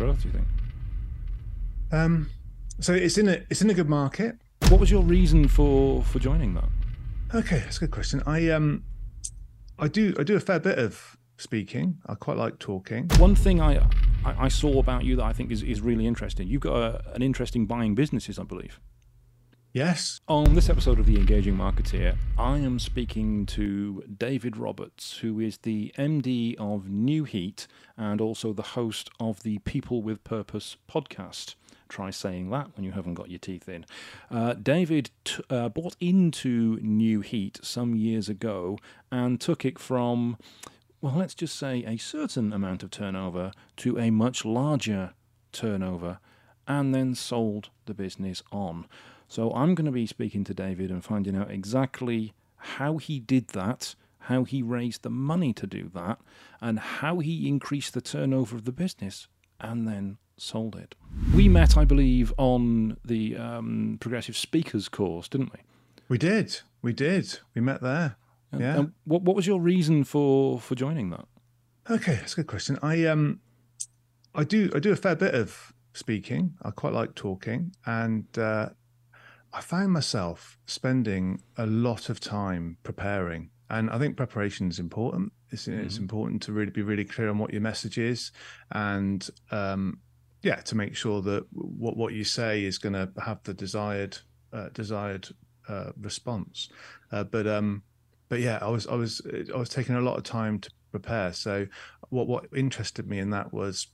growth? Do you think? Um, so it's in a it's in a good market. What was your reason for for joining that? Okay, that's a good question. I um, I do I do a fair bit of speaking. I quite like talking. One thing I I, I saw about you that I think is, is really interesting. You've got a, an interesting buying businesses, I believe. Yes. On this episode of The Engaging Marketeer, I am speaking to David Roberts, who is the MD of Nu-Heat and also the host of the People with Purpose podcast. Try saying that when you haven't got your teeth in. Uh, David t- uh, bought into Nu-Heat some years ago and took it from, well, let's just say a certain amount of turnover to a much larger turnover and then sold the business on. So I'm going to be speaking to David and finding out exactly how he did that, how he raised the money to do that, and how he increased the turnover of the business and then sold it. We met, I believe, on the um, Progressive Speakers course, didn't we? We did. We did. We met there. And- Yeah. and what, what was your reason for, for joining that? Okay, that's a good question. I um, I do I do a fair bit of speaking. I quite like talking, and uh, I found myself spending a lot of time preparing. And I think preparation is important. It's, it's Mhm. important to really be really clear on what your message is, and um, yeah, to make sure that what what you say is going to have the desired uh, desired uh, response. Uh, but um, but yeah, I was I was I was taking a lot of time to prepare. So what what interested me in that was,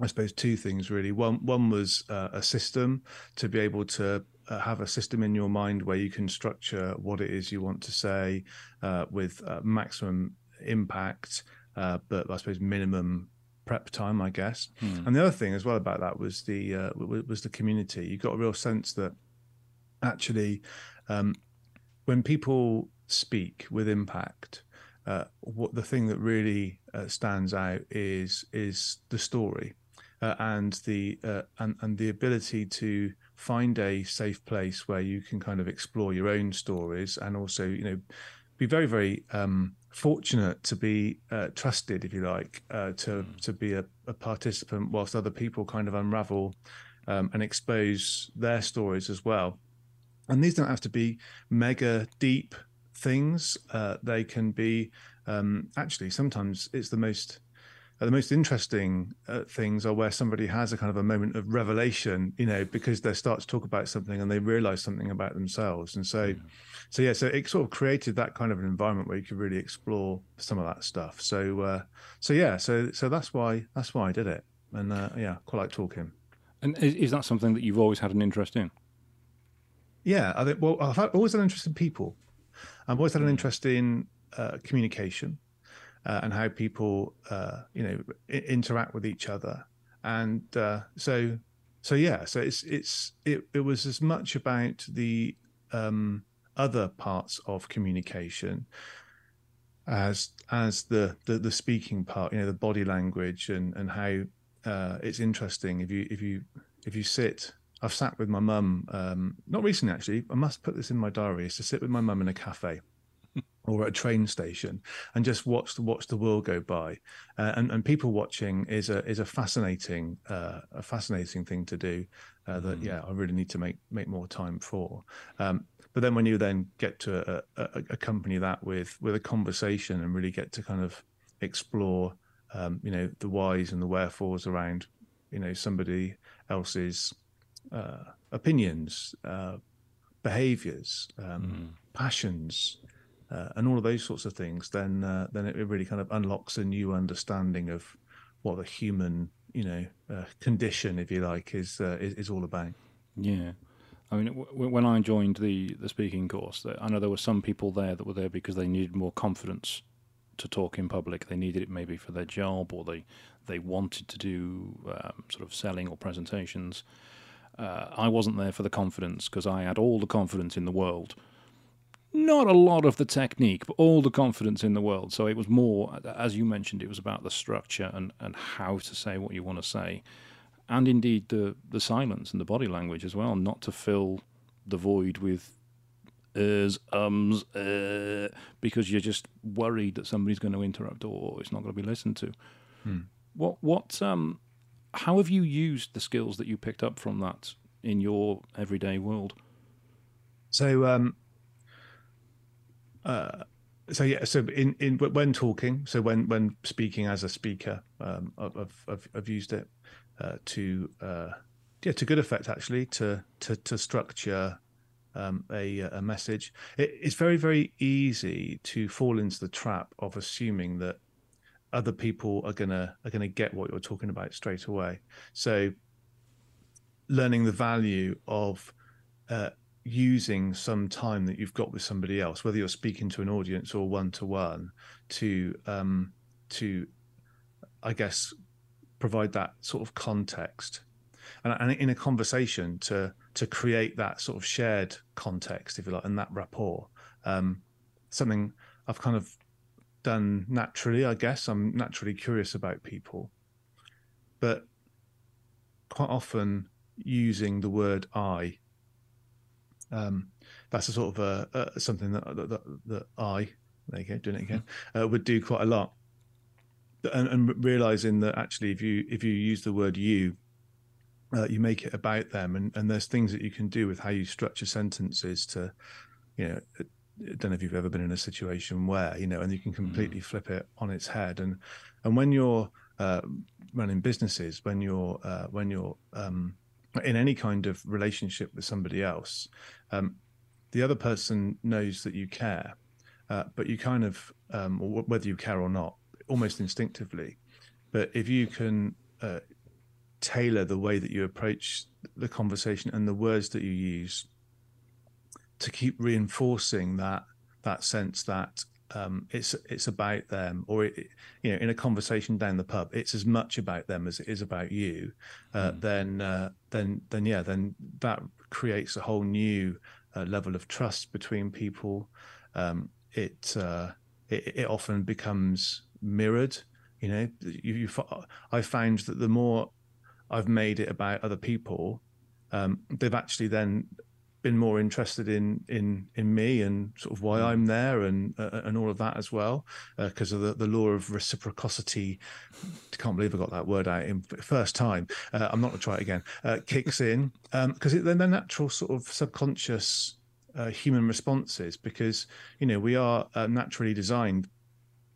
I suppose, two things really. One one was uh, a system to be able to uh, have a system in your mind where you can structure what it is you want to say uh, with uh, maximum impact, uh, but I suppose minimum prep time, I guess. Hmm. And the other thing as well about that was the uh, was the community. You got a real sense that actually, um, when people speak with impact, uh, what the thing that really uh, stands out is is the story uh, and the uh, and and the ability to find a safe place where you can kind of explore your own stories and also you know be very very um, fortunate to be uh, trusted if you like uh, to to be a, a participant whilst other people kind of unravel um, and expose their stories as well. And these don't have to be mega deep things uh, they can be um, actually sometimes it's the most the most interesting uh, things are where somebody has a kind of a moment of revelation, you know, because they start to talk about something and they realize something about themselves. And so, yeah. so yeah, so it sort of created that kind of an environment where you could really explore some of that stuff. So, uh, so yeah, so so that's why that's why I did it, and uh, yeah, quite like talking. And is, is that something that you've always had an interest in? Yeah, I think. Well, I've always had an interest in people. I've always had an interest in uh, communication uh, and how people, uh, you know, I- interact with each other. And uh, so, so yeah, so it's it's it, it was as much about the um, other parts of communication as as the, the the speaking part. You know, the body language and and how uh, it's interesting if you if you if you sit I've sat with my mum, um, not recently actually. I must put this in my diary: is to sit with my mum in a cafe or at a train station and just watch the watch the world go by. Uh, and and people watching is a is a fascinating uh, a fascinating thing to do. Uh, that Mm. yeah, I really need to make make more time for. Um, but then when you then get to a, a, accompany that with with a conversation and really get to kind of explore, um, you know, the whys and the wherefores around, you know, somebody else's uh, opinions, uh, behaviors, um, passions, uh, and all of those sorts of things, then uh, then it really kind of unlocks a new understanding of what the human, you know, uh, condition, if you like, is, uh, is is all about. Yeah. I mean, w- when I joined the, the speaking course, I know there were some people there that were there because they needed more confidence to talk in public. They needed it maybe for their job, or they they wanted to do um, sort of selling or presentations. Uh, I wasn't there for the confidence because I had all the confidence in the world. Not a lot of the technique, but all the confidence in the world. So it was more, as you mentioned, it was about the structure and, and how to say what you want to say and indeed the the silence and the body language as well, not to fill the void with ers, ums, uh, because you're just worried that somebody's going to interrupt or it's not going to be listened to. Hmm. What what um, how have you used the skills that you picked up from that in your everyday world? So um, uh, so yeah, so in, in when talking, so when when speaking as a speaker, um, I've, I've, I've used it uh, to uh, yeah to good effect actually to to to structure um, a a message. It, it's very very easy to fall into the trap of assuming that other people are gonna are gonna get what you're talking about straight away. So learning the value of uh, using some time that you've got with somebody else, whether you're speaking to an audience or one to one, to um, to I guess provide that sort of context, and, and, in a conversation to to create that sort of shared context, if you like, and that rapport. Um, something I've kind of done naturally, I guess. I'm naturally curious about people, but quite often using the word "I" Um, that's a sort of a, a something that, that, that I there you go doing it again mm-hmm. uh, would do quite a lot, and, and, realizing that actually if you if you use the word you, uh, you make it about them, and and there's things that you can do with how you structure sentences to, you know. I don't know if you've ever been in a situation where you know, and you can completely mm. flip it on its head. And and when you're uh, running businesses, when you're uh, when you're um, in any kind of relationship with somebody else, um, the other person knows that you care, uh, but you kind of, um, or whether you care or not, almost instinctively. But if you can uh, tailor the way that you approach the conversation and the words that you use to keep reinforcing that that sense that um, it's it's about them, or it, you know, in a conversation down the pub, it's as much about them as it is about you. Uh, mm. Then, uh, then, then, yeah, then that creates a whole new uh, level of trust between people. Um, it, uh, it, it often becomes mirrored. You know, you, you, I found that the more I've made it about other people, um, they've actually then been more interested in in in me and sort of why mm. I'm there and uh, and all of that as well because uh, of the, the law of reciprocity. I can't believe I got that word out in first time. Uh, I'm not going to try it again. Uh, kicks in because um, then the natural sort of subconscious uh, human responses because you know we are uh, naturally designed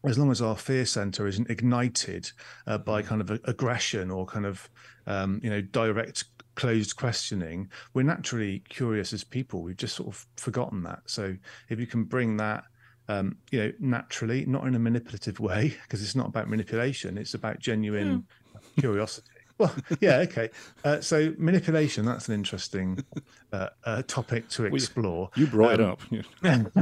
as long as our fear center isn't ignited uh, by mm. kind of aggression or kind of um, you know direct closed questioning, we're naturally curious as people. We've just sort of forgotten that. So if you can bring that, um, you know, naturally, not in a manipulative way, because it's not about manipulation, it's about genuine mm. curiosity. Well, yeah, okay. Uh, so manipulation, that's an interesting uh, uh, topic to explore. You brought um, it up.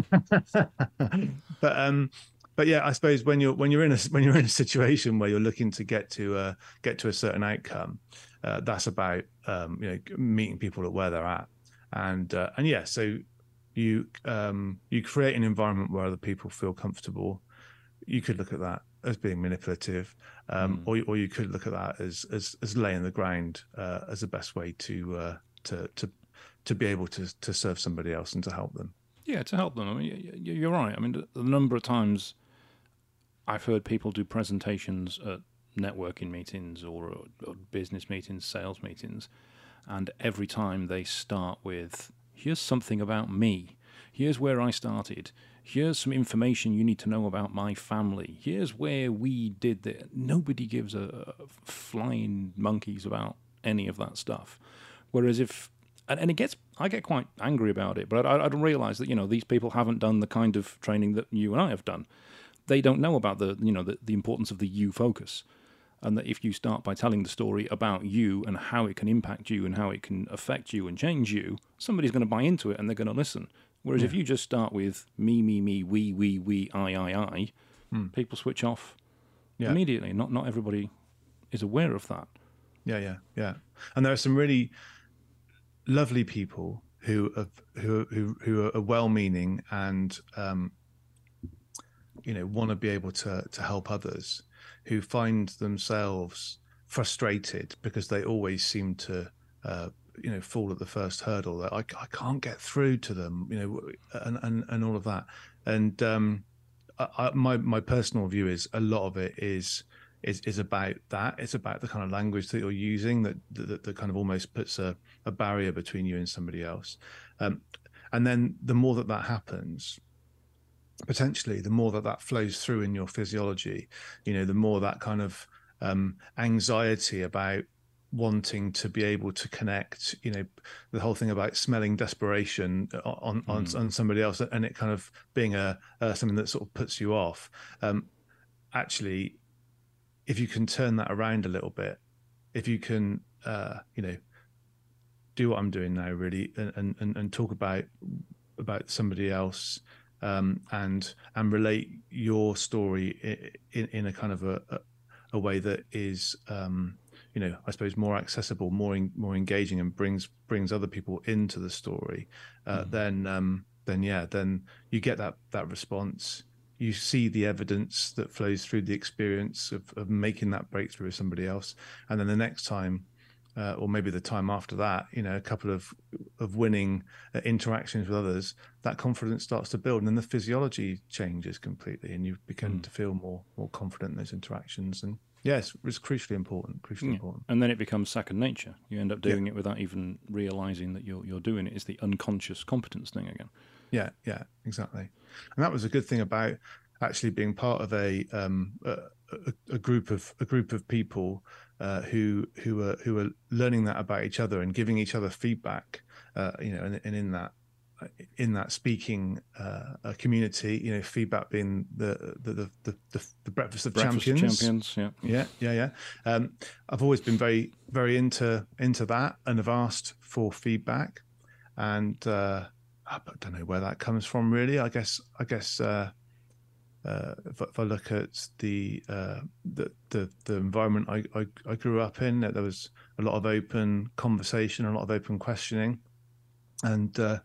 but um, but yeah, I suppose when you're when you're in a when you're in a situation where you're looking to get to uh, get to a certain outcome, uh, that's about um, you know meeting people at where they're at, and uh, and yeah, so you um, you create an environment where other people feel comfortable. You could look at that as being manipulative, um, mm. or or you could look at that as as, as laying the ground uh, as the best way to uh, to to to be able to to serve somebody else and to help them. Yeah, to help them. I mean, you're right. I mean, the number of times I've heard people do presentations at networking meetings or, or business meetings, sales meetings, and every time they start with, here's something about me. Here's where I started. Here's some information you need to know about my family. Here's where we did that. Nobody gives a, a flying monkeys about any of that stuff. Whereas if and, and it gets I get quite angry about it, but I, I don't realize that you know these people haven't done the kind of training that you and I have done. They don't know about the you know the, the importance of the you focus and that if you start by telling the story about you and how it can impact you and how it can affect you and change you, somebody's going to buy into it and they're going to listen. Whereas yeah. if you just start with me, me, me, we, we, we, I, I, I, hmm. people switch off yeah. immediately. Not not everybody is aware of that. Yeah, yeah, yeah. And there are some really lovely people who are, who who who are well-meaning and um, you know want to be able to to help others who find themselves frustrated because they always seem to uh, you know fall at the first hurdle that I, I can't get through to them you know and and, and all of that and um, I, my my personal view is a lot of it is is is about that. It's about the kind of language that you're using that that, that kind of almost puts a, a barrier between you and somebody else. Um, and then the more that that happens, potentially, the more that that flows through in your physiology, you know, the more that kind of um, anxiety about wanting to be able to connect you know the whole thing about smelling desperation on on, mm. on somebody else and it kind of being a uh, something that sort of puts you off um actually if you can turn that around a little bit if you can uh you know do what i'm doing now really and and and talk about about somebody else um and and relate your story in in a kind of a a way that is um you know i suppose more accessible more in, more engaging and brings brings other people into the story uh, mm. then um then yeah then you get that that response you see the evidence that flows through the experience of, of making that breakthrough with somebody else and then the next time uh, or maybe the time after that, you know, a couple of of winning uh, interactions with others, that confidence starts to build, and then the physiology changes completely, and you begin mm. to feel more more confident in those interactions. And Yes, it's crucially important. Crucially yeah. important. And then it becomes second nature. You end up doing yeah. it without even realizing that you're you're doing it. It's the unconscious competence thing again. Yeah, yeah, exactly. And that was a good thing about actually being part of a um, a, a, group of a group of people uh, who who are who are learning that about each other and giving each other feedback. Uh, you know, and, and in that in that speaking uh, community, you know, feedback being the the the the, the breakfast of breakfast champions. champions, yeah, yeah, yeah, yeah. Um, I've always been very very into into that, and have asked for feedback, and uh, I don't know where that comes from. Really, I guess I guess. Uh, uh, if, if, I look at the, uh, the, the the environment I, I, I grew up in, there was a lot of open conversation, a lot of open questioning, and uh,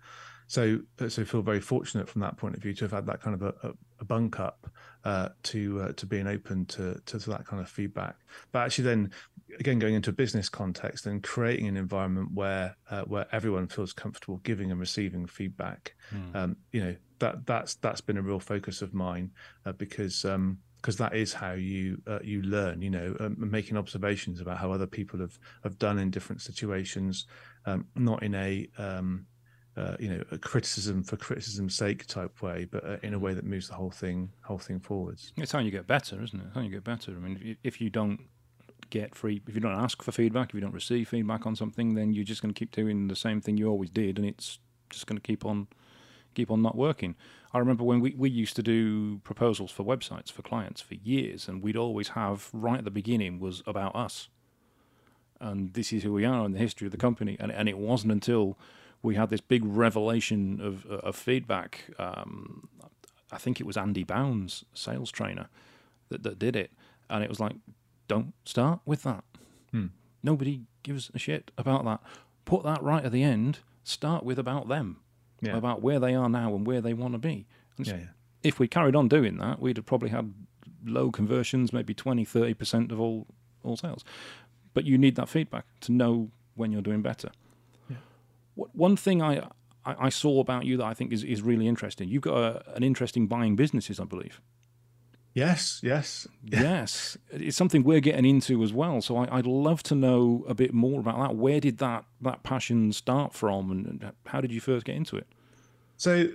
so so feel very fortunate from that point of view to have had that kind of a, a bunk up uh, to uh, to being open to, to, to that kind of feedback. But actually, then again, going into a business context and creating an environment where uh, where everyone feels comfortable giving and receiving feedback. Mm. Um, you know that that's that's been a real focus of mine uh, because. Um, because that is how you uh, you learn. You know, um, making observations about how other people have have done in different situations, um, not in a um, uh, you know, a criticism for criticism's sake type way, but uh, in a way that moves the whole thing whole thing forwards. It's how you get better, isn't it? It's how you get better. I mean, if you, if you don't get free, if you don't ask for feedback, if you don't receive feedback on something, then you're just going to keep doing the same thing you always did, and it's just going to keep on keep on not working. I remember when we, we used to do proposals for websites for clients for years, and we'd always have right at the beginning was about us, and this is who we are in the history of the company, and and it wasn't until we had this big revelation of, of feedback. Um, I think it was Andy Bounds, sales trainer, that, that did it. And it was like, don't start with that. Hmm. Nobody gives a shit about that. Put that right at the end. Start with about them, yeah. about where they are now and where they want to be. And yeah, yeah. If we carried on doing that, we'd have probably had low conversions, maybe 20, 30% of all, all sales. But you need that feedback to know when you're doing better. What, One thing I, I, saw about you that I think is, is really interesting. You've got a, an interesting buying businesses, I believe. Yes, yes, yes. It's something we're getting into as well. So I, would love to know a bit more about that. Where did that that passion start from, and how did you first get into it? So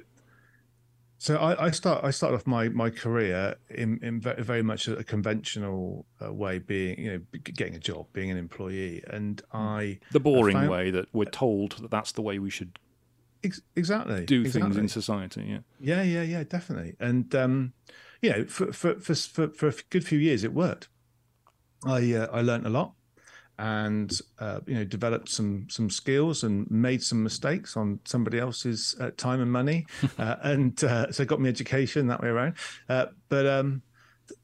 so I, I, start. I started off my my career in, in very much a conventional uh, way, being you know getting a job, being an employee, and hmm. I the boring found, way that we're told that that's the way we should ex- exactly do exactly. things in society. Yeah, yeah, yeah, yeah, definitely. And um, you know, for for for for, for a good few years, it worked. I uh, I learned a lot and uh, you know developed some some skills and made some mistakes on somebody else's uh, time and money uh, and uh, so got me education that way around uh, but um,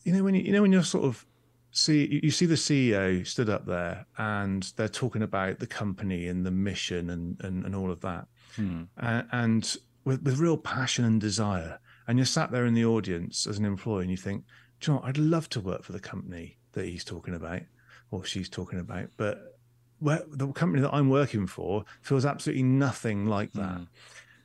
you know when you, you know when you're sort of see you see the CEO stood up there and they're talking about the company and the mission and and, and all of that hmm. and with, with real passion and desire and you're sat there in the audience as an employee and you think you know I'd love to work for the company that he's talking about or she's talking about. But where, the company that I'm working for feels absolutely nothing like that. Mm.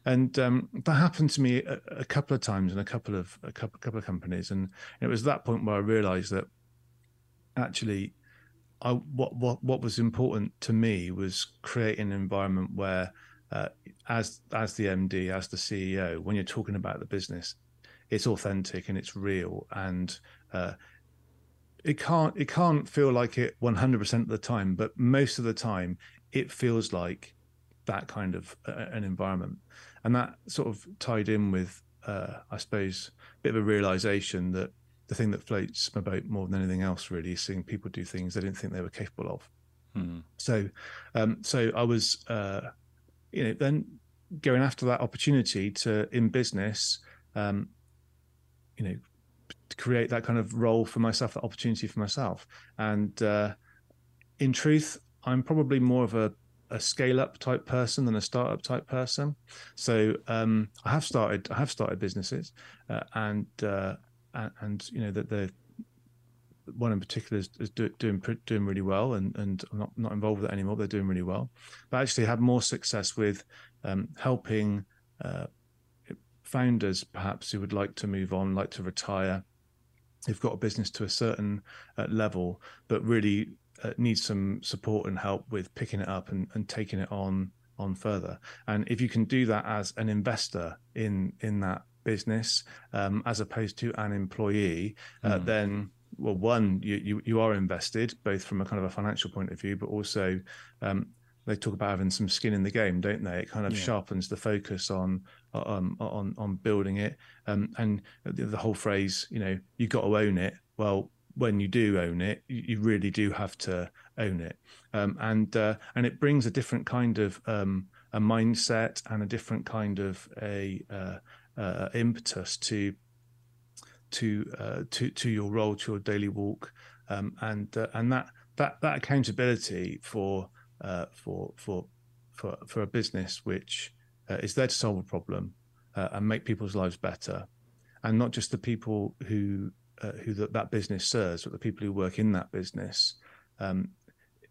And um, that happened to me a, a, couple of times in a couple of a couple, couple of companies, and it was that point where I realised that actually, I what what what was important to me was creating an environment where, uh, as as the MD, as the CEO, when you're talking about the business, it's authentic and it's real and. Uh, it can't it can't feel like it 100% of the time but most of the time it feels like that kind of uh, an environment and that sort of tied in with uh, i suppose a bit of a realization that the thing that floats my boat more than anything else really is seeing people do things they didn't think they were capable of Hmm. so um, so i was uh, you know then going after that opportunity to in business um, you know to create that kind of role for myself that opportunity for myself and uh, in truth i'm probably more of a a scale up type person than a startup type person. So um, I have started I have started businesses, uh, and, uh, and and you know that the one in particular is, is do, doing doing really well, and and I'm not not involved with it anymore. They're doing really well, but I actually had more success with um, helping uh, founders perhaps who would like to move on, like to retire. They've got a business to a certain uh, level, but really uh, needs some support and help with picking it up and, and taking it on on further. And if you can do that as an investor in in that business, um, as opposed to an employee, uh, Mm. then well, one you, you you are invested both from a kind of a financial point of view, but also um, they talk about having some skin in the game, don't they? It kind of Yeah. sharpens the focus on um, on on building it, um, and the, the whole phrase, you know, you got to own it. Well, when you do own it, you really do have to own it, um, and uh, and it brings a different kind of um, a mindset and a different kind of a uh, uh, impetus to to uh, to to your role, to your daily walk, um, and uh, and that that that accountability for for for for for a business which uh, is there to solve a problem uh, and make people's lives better, and not just the people who uh, who that, business serves, but the people who work in that business, um,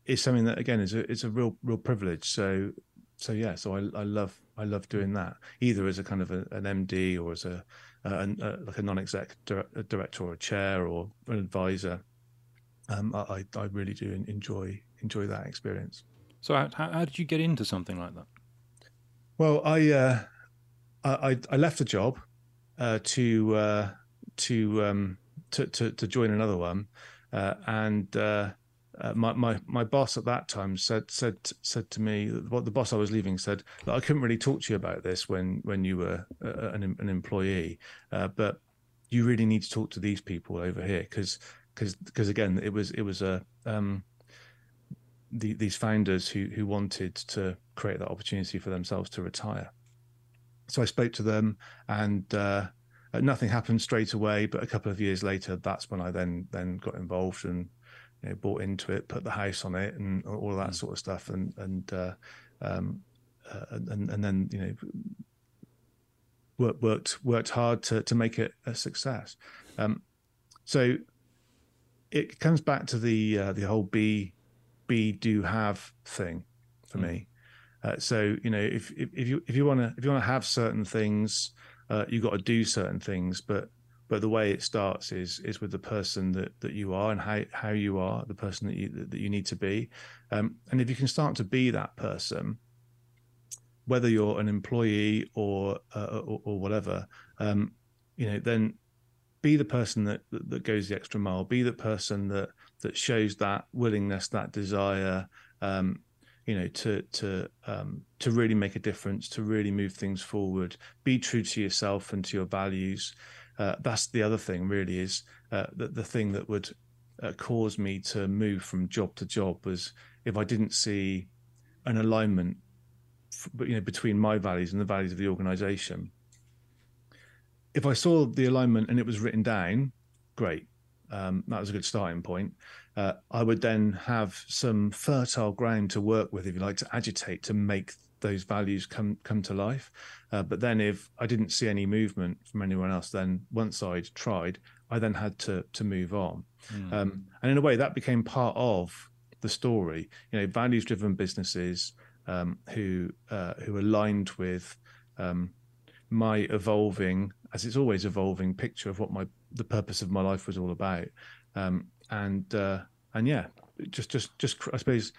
is something that again is a it's a real real privilege. So so yeah, so I, I love I love doing that either as a kind of a, an MD or as a, like a non-exec director or a chair or an advisor. Um, I I really do enjoy enjoy that experience. So how, how, did you get into something like that? Well, I uh, I, I- left a job uh, to uh, to, um, to to to join another one, uh, and uh, uh, my my my boss at that time said said said to me what the boss I was leaving said that I couldn't really talk to you about this when when you were an an employee, but you really need to talk to these people over here because because because again it was it was a um, the, these founders who who wanted to create that opportunity for themselves to retire. So I spoke to them, and uh, nothing happened straight away. But a couple of years later, that's when I then then got involved and you know, bought into it, put the house on it, and all that Mm. sort of stuff. And and uh, um, uh, and and then you know worked worked worked hard to to make it a success. Um, so it comes back to the uh, the whole be be do have thing for Mm. me. Uh, so you know if if, if you if you want to if you want to have certain things, uh, you got to do certain things, but but the way it starts is is with the person that that you are and how how you are, the person that you that you need to be, um, and if you can start to be that person, whether you're an employee or uh, or, or whatever, um, you know, then be the person that, that that goes the extra mile. Be the person that that shows that willingness, that desire, um, you know, to to um, to really make a difference, to really move things forward. Be true to yourself and to your values. Uh, that's the other thing, really, is uh, that the thing that would uh, cause me to move from job to job was if I didn't see an alignment, you know, between my values and the values of the organisation. If I saw the alignment and it was written down, great. Um, that was a good starting point. Uh, I would then have some fertile ground to work with, if you like, to agitate to make those values come come to life. Uh, but then, if I didn't see any movement from anyone else, then once I'd tried, I then had to to move on. Mm. Um, and in a way, that became part of the story. You know, values-driven businesses um, who uh, who aligned with um, my evolving, as it's always evolving, picture of what my the purpose of my life was all about. Um, and uh, and yeah, just just just I suppose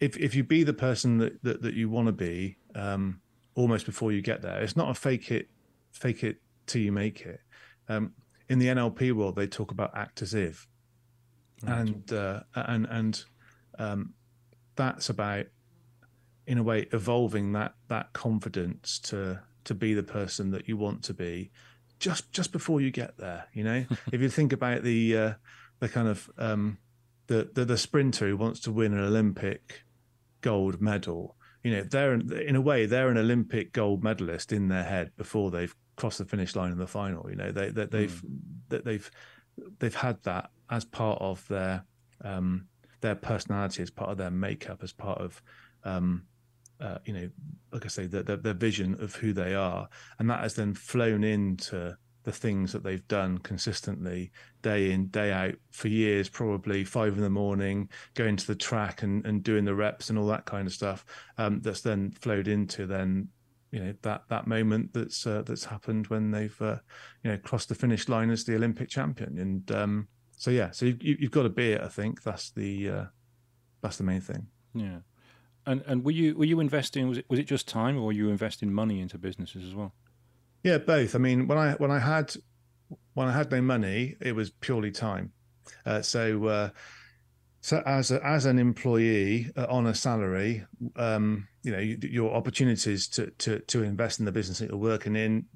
if if you be the person that that, that you want to be, um, almost before you get there, it's not a fake it fake it till you make it. Um, in the NLP world, they talk about act as if, right. and uh, and and um, that's about in a way evolving that that confidence to to be the person that you want to be just just before you get there you know if you think about the uh, the kind of um, the, the the sprinter who wants to win an olympic gold medal you know they're in a way they're an olympic gold medalist in their head before they've crossed the finish line in the final you know they, they they've mm. they've they've had that as part of their um, their personality as part of their makeup as part of um, uh, you know, like I say, their, their, their vision of who they are, and that has then flown into the things that they've done consistently day in day out for years probably five in the morning going to the track and, and doing the reps and all that kind of stuff um, that's then flowed into then you know that that moment that's uh, that's happened when they've uh, you know crossed the finish line as the olympic champion. And um, so yeah so you, you've got to be it i think. That's the uh, that's the main thing. Yeah and and were you were you investing? Was it was it just time, or were you investing money into businesses as well? Yeah, both. I mean, when I when I had when I had no money, it was purely time. Uh, so uh, so as a, as an employee uh, on a salary, um, you know, you, your opportunities to to to invest in the business that you're working in.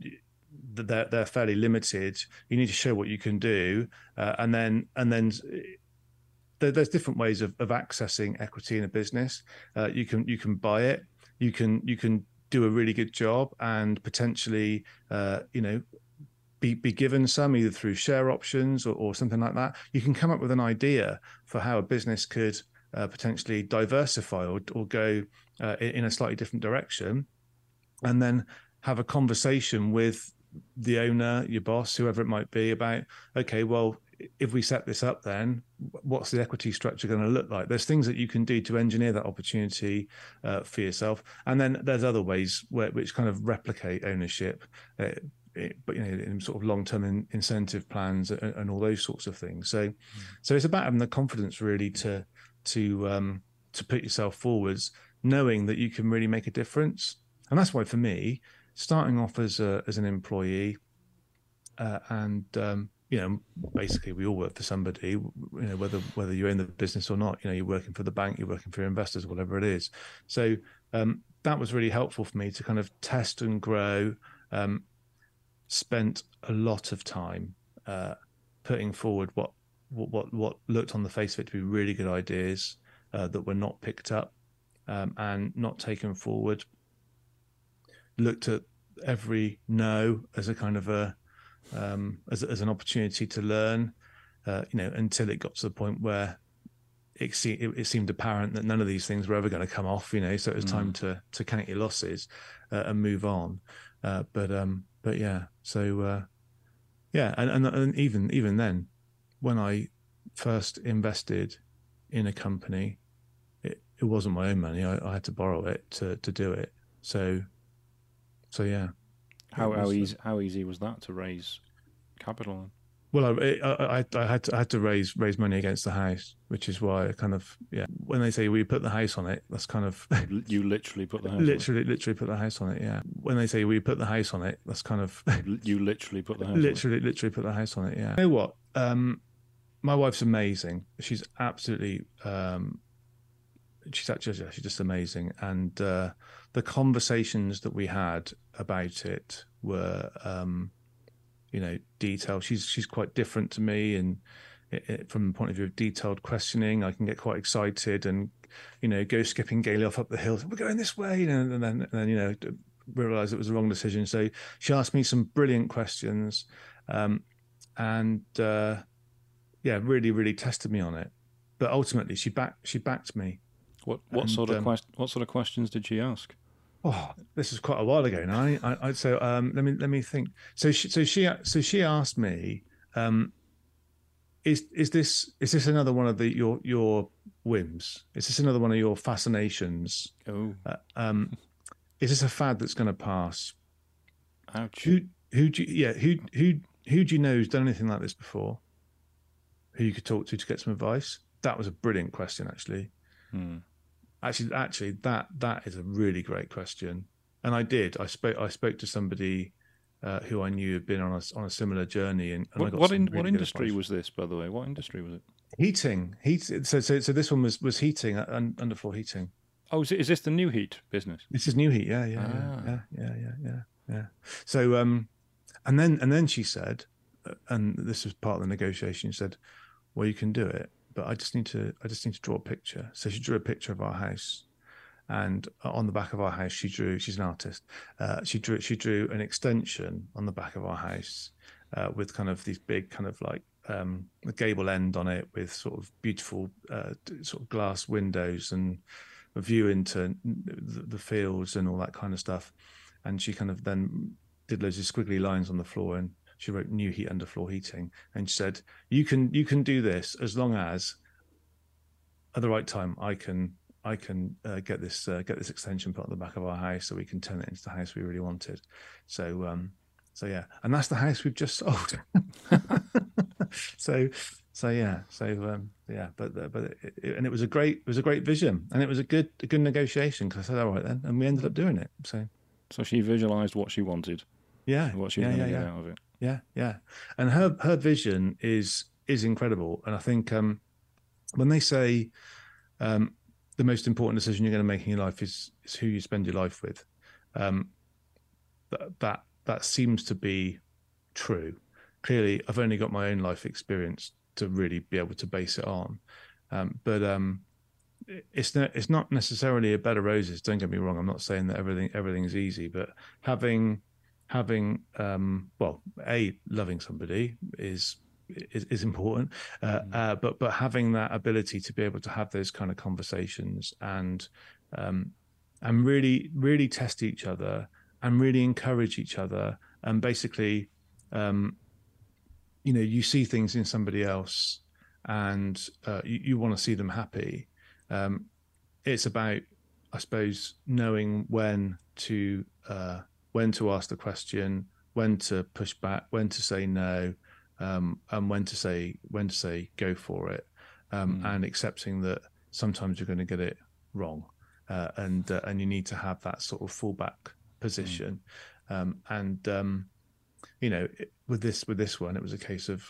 They're, they're fairly limited. You need to show what you can do, uh, and then and then there, there's different ways of, of accessing equity in a business. Uh, you can you can buy it. You can you can do a really good job and potentially uh, you know be, be given some either through share options or, or something like that. You can come up with an idea for how a business could uh, potentially diversify or, or go uh, in a slightly different direction, and then have a conversation with the owner, your boss, whoever it might be, about okay, well, if we set this up, then what's the equity structure going to look like? There's things that you can do to engineer that opportunity uh, for yourself, and then there's other ways where, which kind of replicate ownership, uh, it, but you know, in sort of long-term in, incentive plans and, and, all those sorts of things. So, mm. so it's about having the confidence really to to um, to put yourself forwards, knowing that you can really make a difference, and that's why for me, starting off as a, as an employee. Uh, and um, you know, basically we all work for somebody, you know, whether whether you're in the business or not, you know, you're working for the bank, you're working for your investors, whatever it is. So um, that was really helpful for me to kind of test and grow. Um, spent a lot of time uh, putting forward what, what what looked on the face of it to be really good ideas uh, that were not picked up um, and not taken forward. Looked at every no as a kind of a um, as, as an opportunity to learn, uh, you know, until it got to the point where it, se- it, it, seemed apparent that none of these things were ever going to come off, you know, so it was mm. time to to count your losses uh, and move on. Uh, but um, but yeah, so uh, yeah, and, and and even even then, when I first invested in a company, it, it wasn't my own money. I, I had to borrow it to to do it. So so yeah. How how easy how easy was that to raise capital? Well, I, I, I, had to I had to raise raise money against the house, which is why I kind of yeah. When they say we put the house on it, that's kind of you literally put the house literally literally put the house on it. Yeah. When they say we put the house on it, that's kind of you literally put the house literally literally put the house on it. Yeah. You know what? Um, my wife's amazing. She's absolutely um, she's actually she's just amazing, and uh, the conversations that we had about it were, um, you know, detailed. She's she's quite different to me, and it, it, from the point of view of detailed questioning, I can get quite excited and, you know, go skipping gaily off up the hill. We're going this way, and then and then you know realize it was the wrong decision. So she asked me some brilliant questions, um, and uh, yeah, really really tested me on it. But ultimately, she backed she backed me what what and, sort of um, quest, what sort of questions did she ask? Oh, this is quite a while ago now. I, I, so um, let me let me think. So she so she so she asked me, um, is is this is this another one of the your your whims? Is this another one of your fascinations? Oh, uh, um, is this a fad that's going to pass? Ouch. Who who do you, yeah who who who do you know who's done anything like this before? Who you could talk to to get some advice? that was a brilliant question, actually. Hmm. Actually, actually, that that is a really great question, and I did. I spoke. I spoke to somebody uh, who I knew had been on a on a similar journey, and, and What, what, in, really what industry was this, by the way? What industry was it? heating? Heat. So so so this one was was heating, uh, un, underfloor heating. Oh, is, it, is this the Nu-Heat business? This is Nu-Heat. Yeah, yeah, Ah. yeah, yeah, yeah, yeah, yeah, yeah. So um, and then and then she said, uh, and this was part of the negotiation. She said, "Well, you can do it, but I just need to I just need to draw a picture." So she drew a picture of our house, and on the back of our house, she drew. She's an artist. Uh, she drew she drew an extension on the back of our house uh, with kind of these big kind of like um, a gable end on it with sort of beautiful uh, sort of glass windows and a view into the, the fields and all that kind of stuff. And she kind of then did loads of squiggly lines on the floor and she wrote Nu-Heat underfloor heating and she said you can you can do this as long as at the right time I can I can uh, get this uh, get this extension put on the back of our house so we can turn it into the house we really wanted. So um so yeah, and that's the house we've just sold. so so yeah, so um yeah, but uh, but it, it- and it was a great it was a great vision and it was a good a good negotiation because I said all right then and we ended up doing it. So So she visualized what she wanted, yeah, what she yeah, yeah, get yeah. out of it. Yeah, yeah. And her her vision is is incredible. And I think um when they say um the most important decision you're going to make in your life is is who you spend your life with, um that that that seems to be true. Clearly, I've only got my own life experience to really be able to base it on. Um, but um it's not it's not necessarily a bed of roses. Don't get me wrong. I'm not saying that everything everything's easy, but having having um well a loving somebody is is, is important uh, Mhm. uh but but having that ability to be able to have those kind of conversations and um and really really test each other and really encourage each other and basically um you know you see things in somebody else and uh, you, you want to see them happy um it's about i suppose knowing when to uh when to ask the question, when to push back, when to say no, um, and when to say when to say go for it, um, Mm. and accepting that sometimes you're going to get it wrong, uh, and uh, and you need to have that sort of fallback position, um, and um, you know it- with this with this one, it was a case of,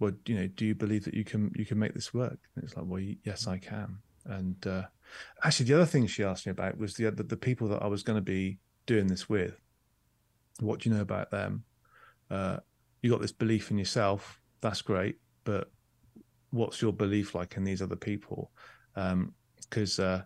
well, you know, do you believe that you can you can make this work? And it's like, well, yes, I can. And uh, actually, the other thing she asked me about was the the people that I was going to be doing this with what do you know about them? Uh, you got this belief in yourself that's great but what's your belief like in these other people? Because uh,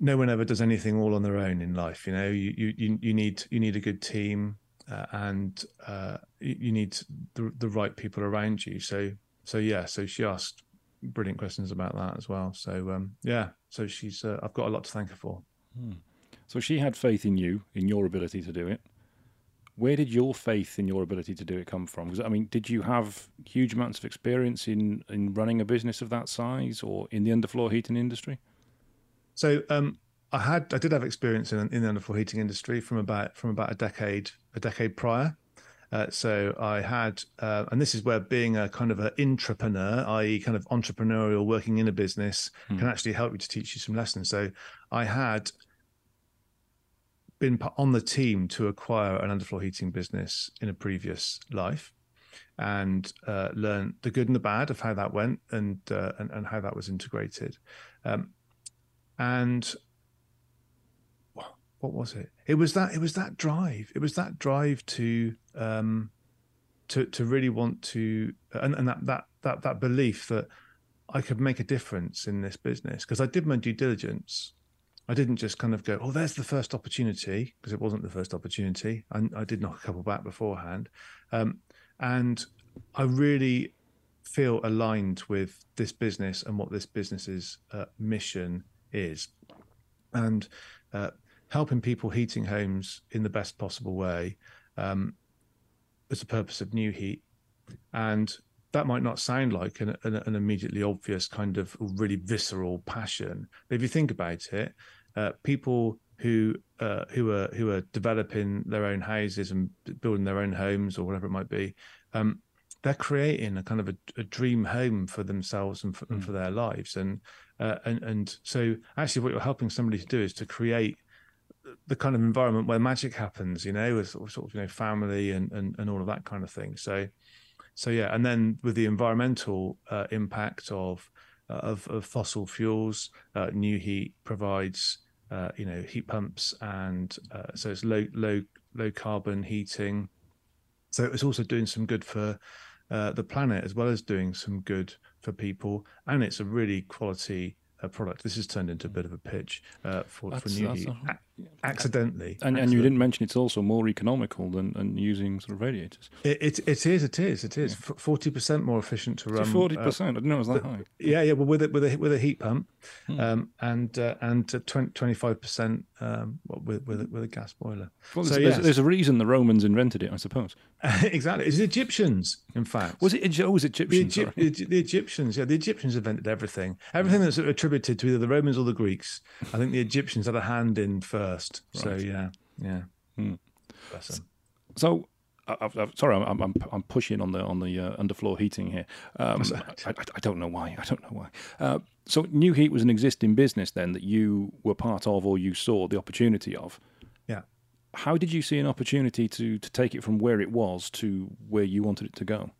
no one ever does anything all on their own in life you know? You you you, need you need a good team uh, and uh, you, you need the, the right people around you. So so yeah so she asked brilliant questions about that as well. So um yeah so she's uh, i've got a lot to thank her for. Hmm. So she had faith in you, in your ability to do it. Where did your faith in your ability to do it come from? Because I mean, did you have huge amounts of experience in in running a business of that size, or in the underfloor heating industry? So um, I had I did have experience in, in the underfloor heating industry from about from about a decade a decade prior. Uh, so I had, uh, and this is where being a kind of an intrapreneur, i.e., kind of entrepreneurial, working in a business, Hmm. can actually help you to teach you some lessons. So I had been on the team to acquire an underfloor heating business in a previous life, and uh, learn the good and the bad of how that went and uh, and, and how that was integrated. Um, and what was it? It was that it was that drive. It was that drive to um to to really want to and, and that that that that belief that I could make a difference in this business because I did my due diligence. I didn't just kind of go, oh, there's the first opportunity because it wasn't the first opportunity. I, I did knock a couple back beforehand, um, and I really feel aligned with this business and what this business's uh, mission is, and uh, helping people heating homes in the best possible way um, is the purpose of Nu-Heat, and that might not sound like an, an, an immediately obvious kind of really visceral passion, but if you think about it, uh, people who uh, who are who are developing their own houses and building their own homes or whatever it might be, um, they're creating a kind of a, a dream home for themselves and for, and Mm. for their lives and uh, and and so actually what you're helping somebody to do is to create the kind of environment where magic happens you know with sort of, sort of you know family and, and and all of that kind of thing so so yeah and then with the environmental uh, impact of uh, of, of fossil fuels uh, Nu-Heat provides uh, you know heat pumps and uh, so it's low low low carbon heating. So it's also doing some good for uh, the planet as well as doing some good for people and it's a really quality uh, product. This has turned into a bit of a pitch uh, for, for new that's heat. A- accidentally And, and you didn't mention it's also more economical than, than using sort of radiators. it, it, it is it is it is F- 40% more efficient to run Forty uh, percent. I didn't know it was that high. yeah yeah well with it with a with a heat pump Hmm. um and uh, and 25 percent um with with a, with a gas boiler Well, so there's, there's, yes. there's a reason the Romans invented it, I suppose. exactly it's the egyptians in fact Was it? Oh, it was the, Egyptians? Egypt, sorry. the, the Egyptians, yeah, the Egyptians invented everything. Everything that's attributed to either the Romans or the Greeks. I think the Egyptians had a hand in first. So yeah, yeah. Hmm. So, I, I, sorry, I'm, I'm I'm pushing on the on the uh, underfloor heating here. Um, I, I, I don't know why. I don't know why. Uh, so, Nu-Heat was an existing business then that you were part of, or you saw the opportunity of. Yeah. How did you see an opportunity to to take it from where it was to where you wanted it to go?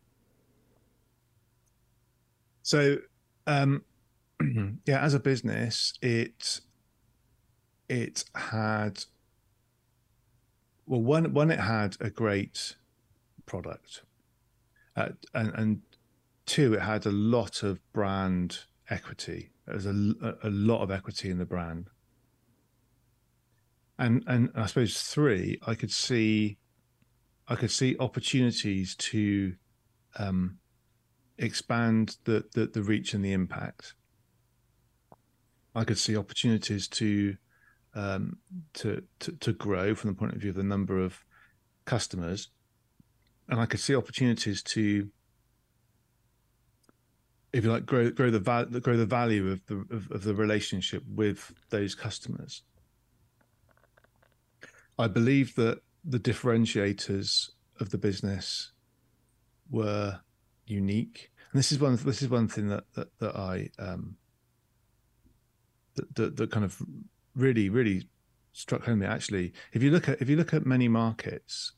So, um, yeah, as a business, it it had well, one one it had a great product, uh, and and two, it had a lot of brand equity. There's a, a lot of equity in the brand, and and I suppose three, I could see, I could see opportunities to. Um, expand the, the the reach and the impact. I could see opportunities to um, to, to to grow from the point of view of the number of customers, and I could see opportunities to, if you like, grow grow the val- grow the value of the of, of the relationship with those customers. I believe that the differentiators of the business were unique and this is one this is one thing that that, that i um that, that that kind of really really struck home me actually. If you look at if you look at many markets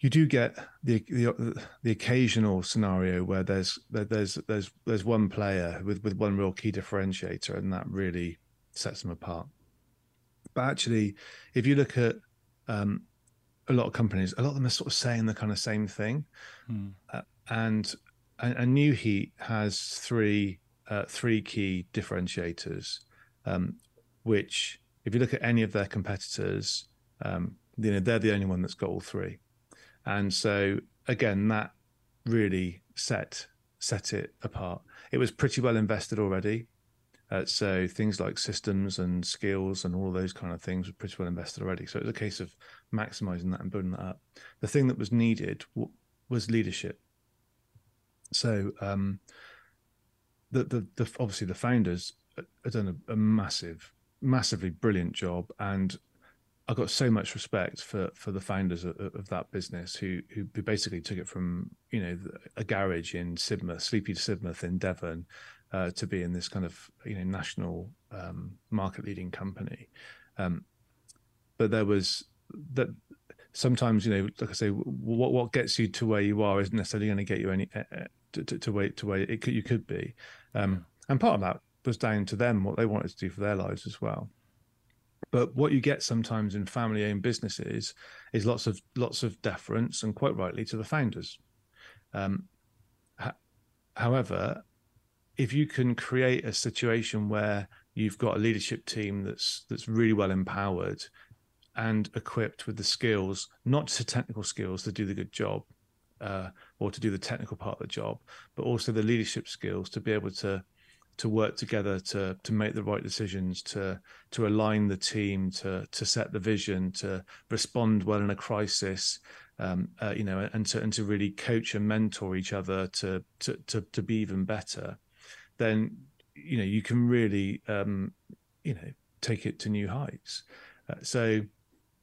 you do get the the, the occasional scenario where there's there's there's there's one player with with one real key differentiator and that really sets them apart. But actually if you look at um a lot of companies a lot of them are sort of saying the kind of same thing. Hmm. uh, and and, and Nu-Heat has three uh, three key differentiators, um, which if you look at any of their competitors, um, you know they're the only one that's got all three, and so again that really set set it apart. It was pretty well invested already. Uh, so things like systems and skills and all those kind of things were pretty well invested already. So it was a case of maximizing that and building that up. The thing that was needed w- was leadership. So um, the, the the obviously the founders have done a, a massive, massively brilliant job, and I got so much respect for for the founders of, of that business who who basically took it from you know a garage in Sidmouth, Sleepy Sidmouth in Devon, uh, to be in this kind of you know national um, market leading company. Um, but there was that sometimes you know like I say what what gets you to where you are isn't necessarily going to get you any uh, to, to, to wait to where it could, you could be, um, and part of that was down to them what they wanted to do for their lives as well. But what you get sometimes in family-owned businesses is lots of lots of deference, and quite rightly to the founders. Um, ha- however, if you can create a situation where you've got a leadership team that's that's really well empowered and equipped with the skills, not just the technical skills to do the good job uh, or to do the technical part of the job, but also the leadership skills to be able to to work together to to make the right decisions, to to align the team, to to set the vision, to respond well in a crisis, um, uh, you know, and to and to really coach and mentor each other to to to, to be even better. Then you know you can really um, you know take it to new heights. Uh, so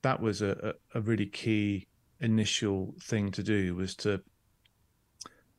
that was a, a, really key initial thing to do was to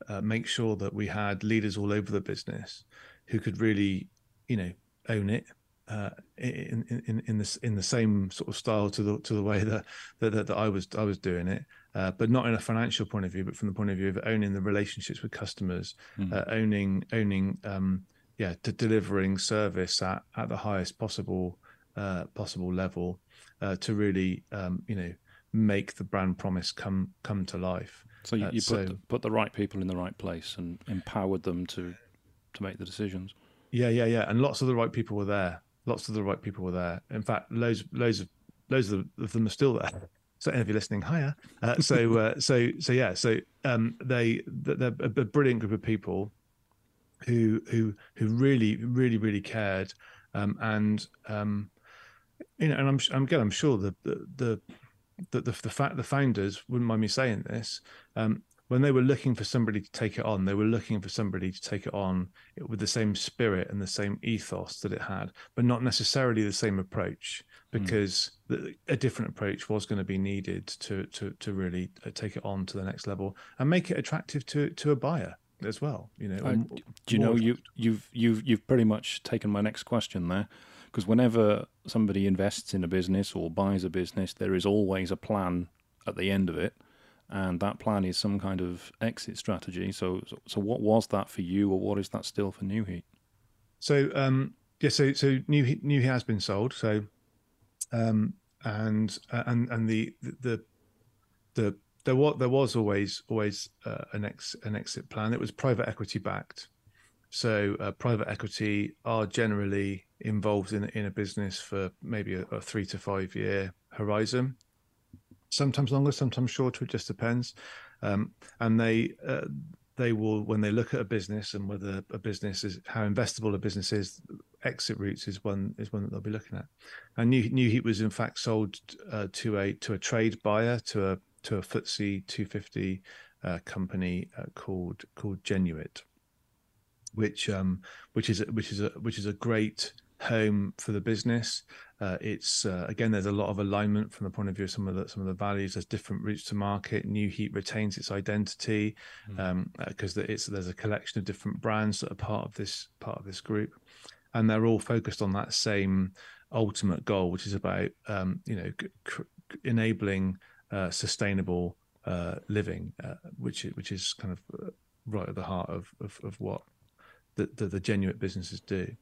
uh, make sure that we had leaders all over the business who could really, you know, own it uh, in, in in the in the same sort of style to the to the way that that, that I was I was doing it, uh, but not in a financial point of view, but from the point of view of owning the relationships with customers, mm. uh, owning owning um, yeah, to delivering service at, at the highest possible uh, possible level uh, to really um, you know make the brand promise come come to life. So you, uh, you put so, the, put the right people in the right place and empowered them to to make the decisions. Yeah, yeah, yeah, and lots of the right people were there. Lots of the right people were there. In fact, loads loads of loads of them are still there. So if you're listening, higher. Uh, so uh, so so yeah. So um, they they're a brilliant group of people who who who really really really cared um, and um, you know and I'm I'm again I'm sure the the the the, the, the fact the founders wouldn't mind me saying this um, when they were looking for somebody to take it on they were looking for somebody to take it on with the same spirit and the same ethos that it had but not necessarily the same approach hmm. because mm. the, a different approach was going to be needed to to to really uh, take it on to the next level and make it attractive to to a buyer as well. You know, uh, do you know you you've you've you've pretty much taken my next question there, because whenever somebody invests in a business or buys a business, there is always a plan at the end of it, and that plan is some kind of exit strategy. So so, what was that for you, or what is that still for Nu-Heat? So um, yeah, so so Nu-Heat, New Heat has been sold. So um, and uh, and and the the the there was there was always always uh, an ex an exit plan. It was private equity backed, so uh, private equity are generally involved in in a business for maybe a, a, three to five year horizon, sometimes longer, sometimes shorter. It just depends, um, and they. Uh, they will, when they look at a business and whether a business is how investable a business is, exit routes is one is one that they'll be looking at. And New, Nu-Heat was in fact sold uh, to a to a trade buyer to a to a FTSE 250 uh, company uh, called called Genuit, which um, which is which is a which is a great home for the business. Uh, it's uh, again, there's a lot of alignment from the point of view of some of the some of the values. There's different routes to market. Nu-Heat retains its identity because mm. um, uh, it's there's a collection of different brands that are part of this part of this group, and they're all focused on that same ultimate goal, which is about um, you know c- enabling uh, sustainable uh, living, uh, which which is kind of right at the heart of of, of what the, the, the Genuit businesses do.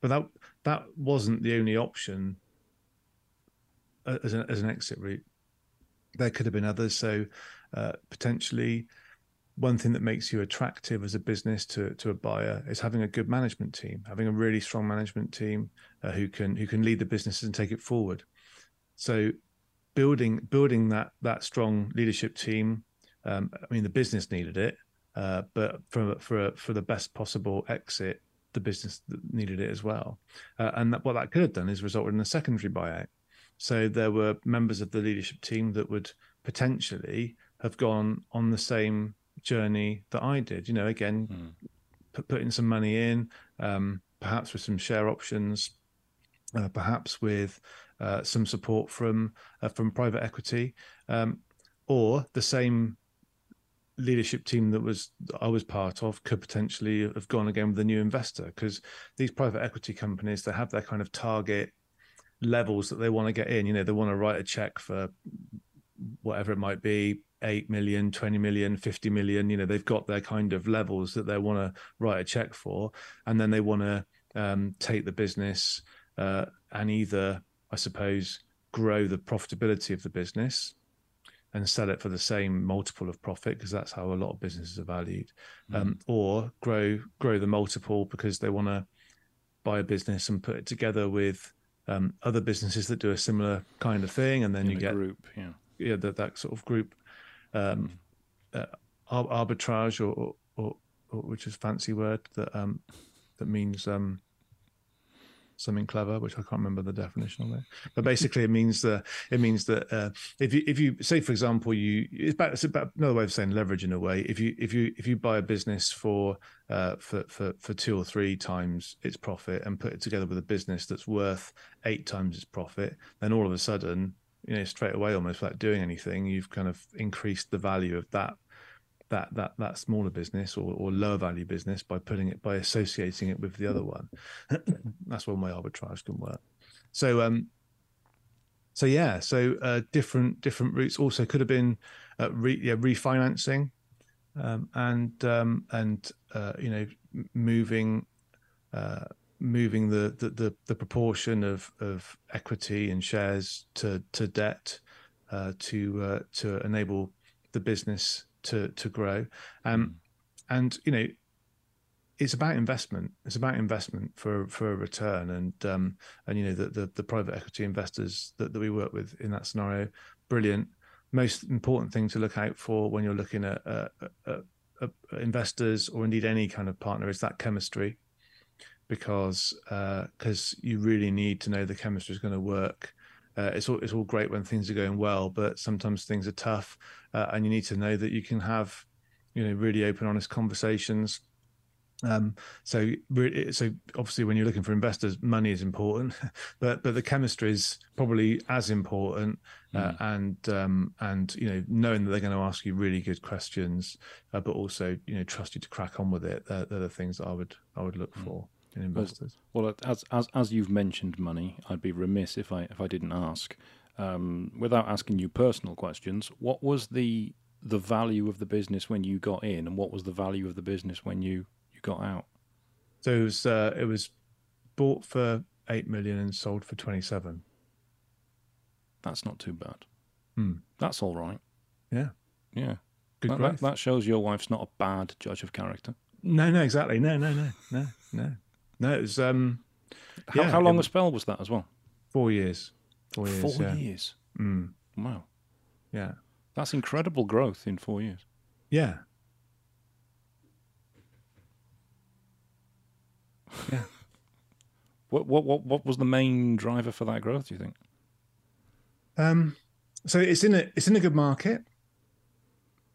But that that wasn't the only option uh, as an as an exit route. There could have been others. So uh, potentially, one thing that makes you attractive as a business to to a buyer is having a good management team, having a really strong management team who can who can lead the businesses and take it forward. So building building that that strong leadership team. Um, I mean, the business needed it, uh, but for for for the best possible exit, the business needed it as well. Uh, and that, what that could have done is resulted in a secondary buyout. So there were members of the leadership team that would potentially have gone on the same journey that I did. You know, again, mm. put, putting some money in, um, perhaps with some share options, uh, perhaps with uh, some support from uh, from private equity, um, or the same leadership team that was I was part of could potentially have gone again with a new investor because these private equity companies they have their kind of target levels that they want to get in. You know, they want to write a check for whatever it might be 8 million 20 million 50 million you know they've got their kind of levels that they want to write a check for and then they want to um, take the business uh, and either I suppose, grow the profitability of the business and sell it for the same multiple of profit because that's how a lot of businesses are valued, mm. um, or grow grow the multiple because they want to buy a business and put it together with um, other businesses that do a similar kind of thing, and then In you get group, yeah, yeah, that, that sort of group um, mm. uh, arbitrage, or, or, or, or, which is fancy word that um, that means um, something clever, which I can't remember the definition of it. But basically, it means that it means that uh, if you if you say, for example, you it's about, it's about another way of saying leverage in a way. If you if you if you buy a business for uh, for for for two or three times its profit and put it together with a business that's worth eight times its profit, then all of a sudden, you know, straight away, almost without doing anything, you've kind of increased the value of that that that that smaller business or, or lower value business by putting it by associating it with the other one. That's one way arbitrage can work. So um, so yeah, so uh, different different routes also could have been uh, re, yeah, refinancing um, and um, and uh, you know moving uh, moving the, the, the the proportion of of equity and shares to to debt uh, to uh, to enable the business to to grow. Um, mm. And you know, it's about investment. It's about investment for for a return. And um, and you know the, the, the private equity investors that, that we work with in that scenario, brilliant. Most important thing to look out for when you're looking at, uh, uh, uh, investors or indeed any kind of partner is that chemistry, because because uh, you really need to know the chemistry is going to work. Uh, it's all it's all great when things are going well, but sometimes things are tough, uh, and you need to know that you can have, you know, really open, honest conversations. Um, so, so obviously, when you're looking for investors, money is important, but but the chemistry is probably as important, uh, mm. and um, and you know, knowing that they're going to ask you really good questions, uh, but also you know, trust you to crack on with it. They're, they're the things that I would I would look mm. for in investors. Well, as as as you've mentioned money, I'd be remiss if I if I didn't ask, um, without asking you personal questions. What was the the value of the business when you got in, and what was the value of the business when you you got out? So it was uh, it was bought for eight million and sold for twenty seven. That's not too bad. Hmm. That's all right. Yeah. Yeah. Good that, that, that, shows your wife's not a bad judge of character. No, no, exactly. No, no, no, no, no. No, it was. Um, how, yeah, how long a spell was that as well? Four years. Four years. Four yeah. years. Mm. Wow. Yeah. That's incredible growth in four years. Yeah. Yeah. what what what what was the main driver for that growth? Do you think? Um. So it's in a it's in a good market.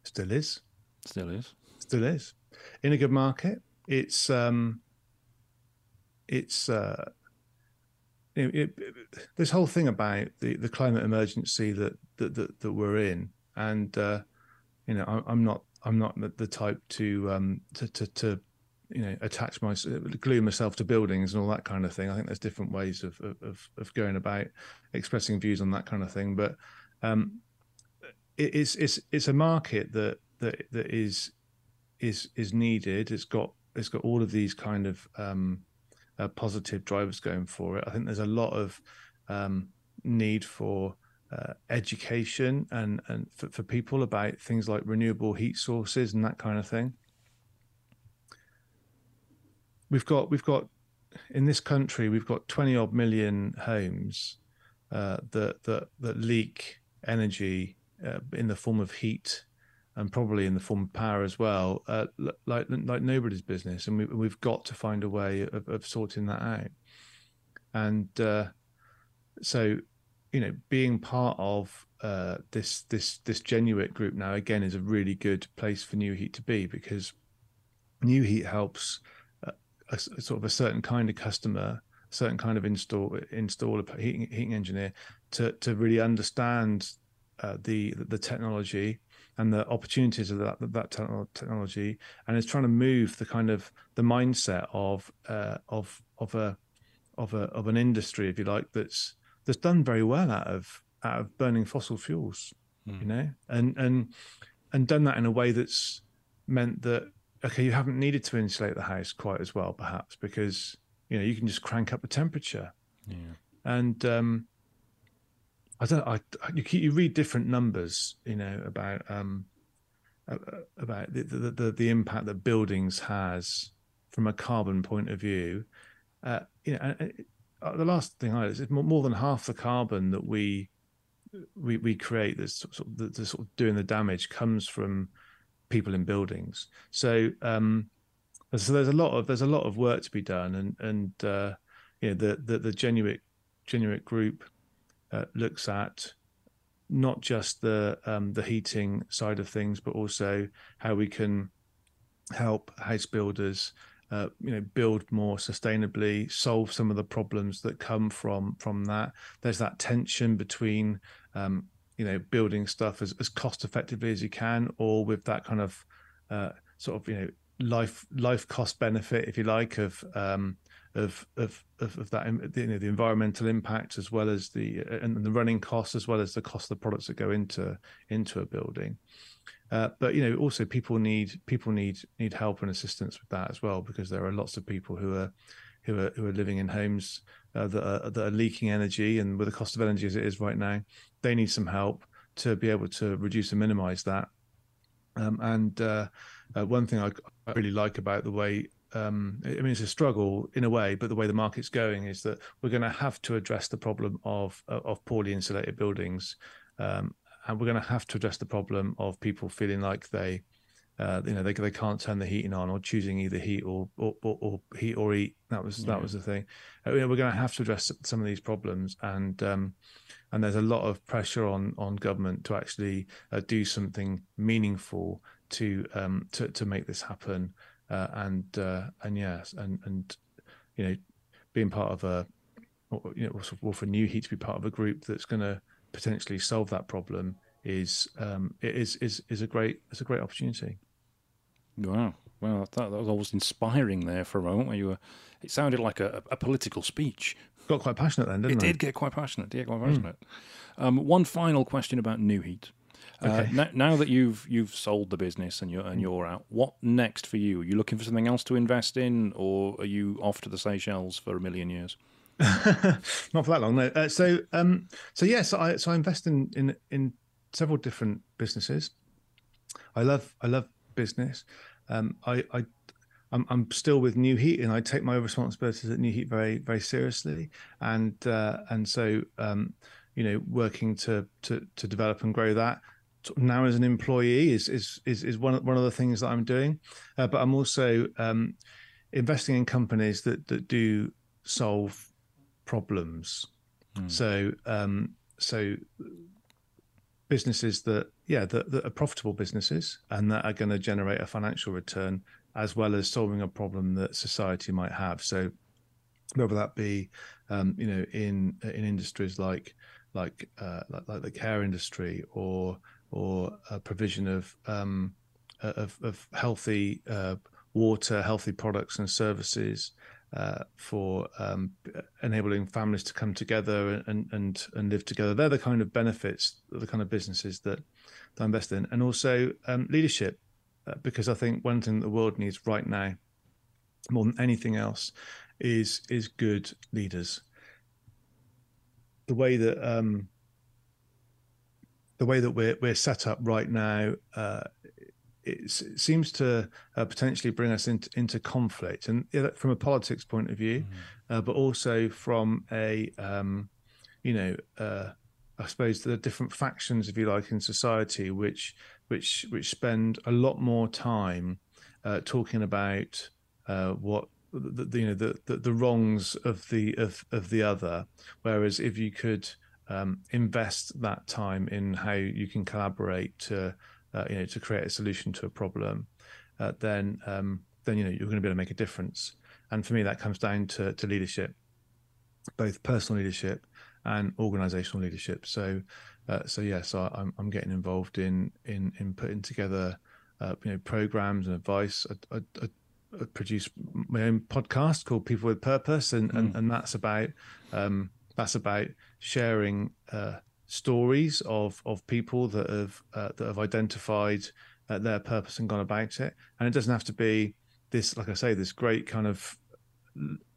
Still is. Still is. Still is. In a good market. It's um it's uh, it, it, this whole thing about the, the climate emergency that that that, that we're in, and uh, you know, I, am not I'm not the type to um to to, to you know attach my glue myself to buildings and all that kind of thing. I think there's different ways of of of going about expressing views on that kind of thing, but um, it, it's it's it's a market that that that is is is needed. It's got it's got all of these kind of um, uh, positive drivers going for it. I think there's a lot of um, need for uh, education and and for, for people about things like renewable heat sources and that kind of thing. We've got we've got in this country we've got 20 odd million homes uh, that that that leak energy uh, in the form of heat and probably in the form of power as well, uh, like like nobody's business, and we, we've got to find a way of, of sorting that out. And uh, so, you know, being part of uh, this this this Genuit group now again is a really good place for Nu-Heat to be because Nu-Heat helps uh, a, a, sort of a certain kind of customer, a certain kind of install installer, heating, heating engineer, to to really understand uh, the the technology and the opportunities of that that technology, and is trying to move the kind of the mindset of uh, of of a of a of an industry, if you like, that's that's done very well out of out of burning fossil fuels, mm. you know, and and and done that in a way that's meant that okay, you haven't needed to insulate the house quite as well, perhaps, because you know you can just crank up the temperature, yeah. and um, I don't. I you you read different numbers, you know, about um about the the the, the impact that buildings has from a carbon point of view. Uh, you know, uh, the last thing I is more than half the carbon that we we we create that's sort of sort of doing the damage comes from people in buildings. So um, so there's a lot of there's a lot of work to be done, and and uh, you know the the the Genuit group uh, looks at not just the um, the heating side of things, but also how we can help house builders, uh, you know, build more sustainably, solve some of the problems that come from from that. There's that tension between, um, you know, building stuff as, as cost effectively as you can, or with that kind of uh, sort of you know life life cost benefit, if you like, of um, of, of of that you know the environmental impact as well as the uh, and the running costs as well as the cost of the products that go into into a building. Uh, but you know also people need people need need help and assistance with that as well because there are lots of people who are who are who are living in homes uh, that are that are leaking energy and with the cost of energy as it is right now, they need some help to be able to reduce and minimize that. Um, and uh, uh, one thing I, I, really like about the way um, I mean, it's a struggle in a way, but the way the market's going is that we're going to have to address the problem of of poorly insulated buildings, um, and we're going to have to address the problem of people feeling like they, uh, you know, they they can't turn the heating on or choosing either heat or or, or, or heat or eat. That was that was the thing. Uh, you know, we're going to have to address some of these problems, and um, and there's a lot of pressure on on government to actually uh, do something meaningful to um, to to make this happen uh, and uh, and yes, and and you know, being part of a you know, or for Nu-Heat to be part of a group that's going to potentially solve that problem is um, is is is a great it's a great opportunity. Wow. Well, that, that was always inspiring there for a moment where you were. It sounded like a, a political speech. Got quite passionate then, didn't it? It did get quite passionate. Did get quite passionate. Mm. Um, one final question about Nu-Heat. Uh, okay. Uh, now, now, that you've you've sold the business and you're and mm. you're out, what next for you? Are you looking for something else to invest in, or are you off to the Seychelles for a million years? Not for that long, no. Uh, so, um, so yes, yeah, so I so I invest in in in several different businesses. I love I love business. Um, I I I'm, I'm still with Nu-Heat, and I take my responsibilities at Nu-Heat very very seriously, and uh, and so um, you know working to to to develop and grow that now as an employee is is is, is one of, one of the things that I'm doing, uh, but I'm also um, investing in companies that that do solve problems. Mm. So um, so businesses that yeah that, that are profitable businesses and that are going to generate a financial return as well as solving a problem that society might have. So whether that be um, you know in in industries like like uh, like, like the care industry or or a provision of um, of, of, healthy uh, water, healthy products and services uh, for um, enabling families to come together and, and and live together. They're the kind of benefits, the kind of businesses that, that I invest in, and also um, leadership, uh, because I think one thing the world needs right now, more than anything else, is is good leaders. The way that um, the way that we're we're set up right now, uh, it, seems to uh, potentially bring us into into conflict, and from a politics point of view, mm-hmm. uh, but also from a um, you know, uh, I suppose there are different factions, if you like, in society, which which which spend a lot more time uh, talking about uh, what the, the, you know the, the, the wrongs of the of of the other, whereas if you could um, invest that time in how you can collaborate to uh, you know to create a solution to a problem, uh, then um, then you know you're going to be able to make a difference. And for me, that comes down to, to leadership, both personal leadership and organizational leadership. So uh, so yes, yeah, so I'm I'm getting involved in in in putting together uh, you know programs and advice. I, I, I, produce my own podcast called People with Purpose, and mm. and, and that's about um, that's about sharing uh, stories of of people that have uh, that have identified uh, their purpose and gone about it. And it doesn't have to be this, like I say, this great kind of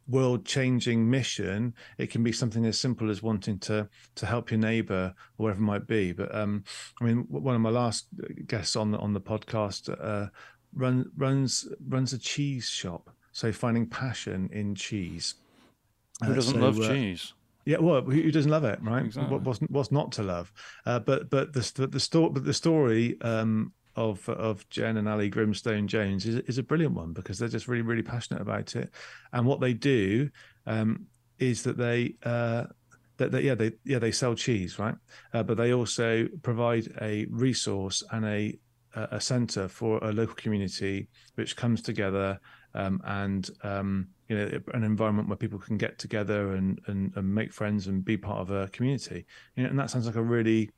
world changing mission. It can be something as simple as wanting to to help your neighbor or whatever it might be. But um i mean one of my last guests on the on the podcast uh run, runs runs a cheese shop. So finding passion in cheese. Who doesn't uh, so, love uh, cheese yeah, well, who doesn't love it, right? Exactly. What, what's what's not to love? Uh, but but the the story, but the story um, of of Jen and Ali Grimstone Jones is is a brilliant one because they're just really really passionate about it, and what they do um, is that they. Uh, that, that, yeah they yeah they sell cheese right uh, but they also provide a resource and a a center for a local community which comes together um, and um, you know an environment where people can get together and, and, and make friends and be part of a community you know, and that sounds like a really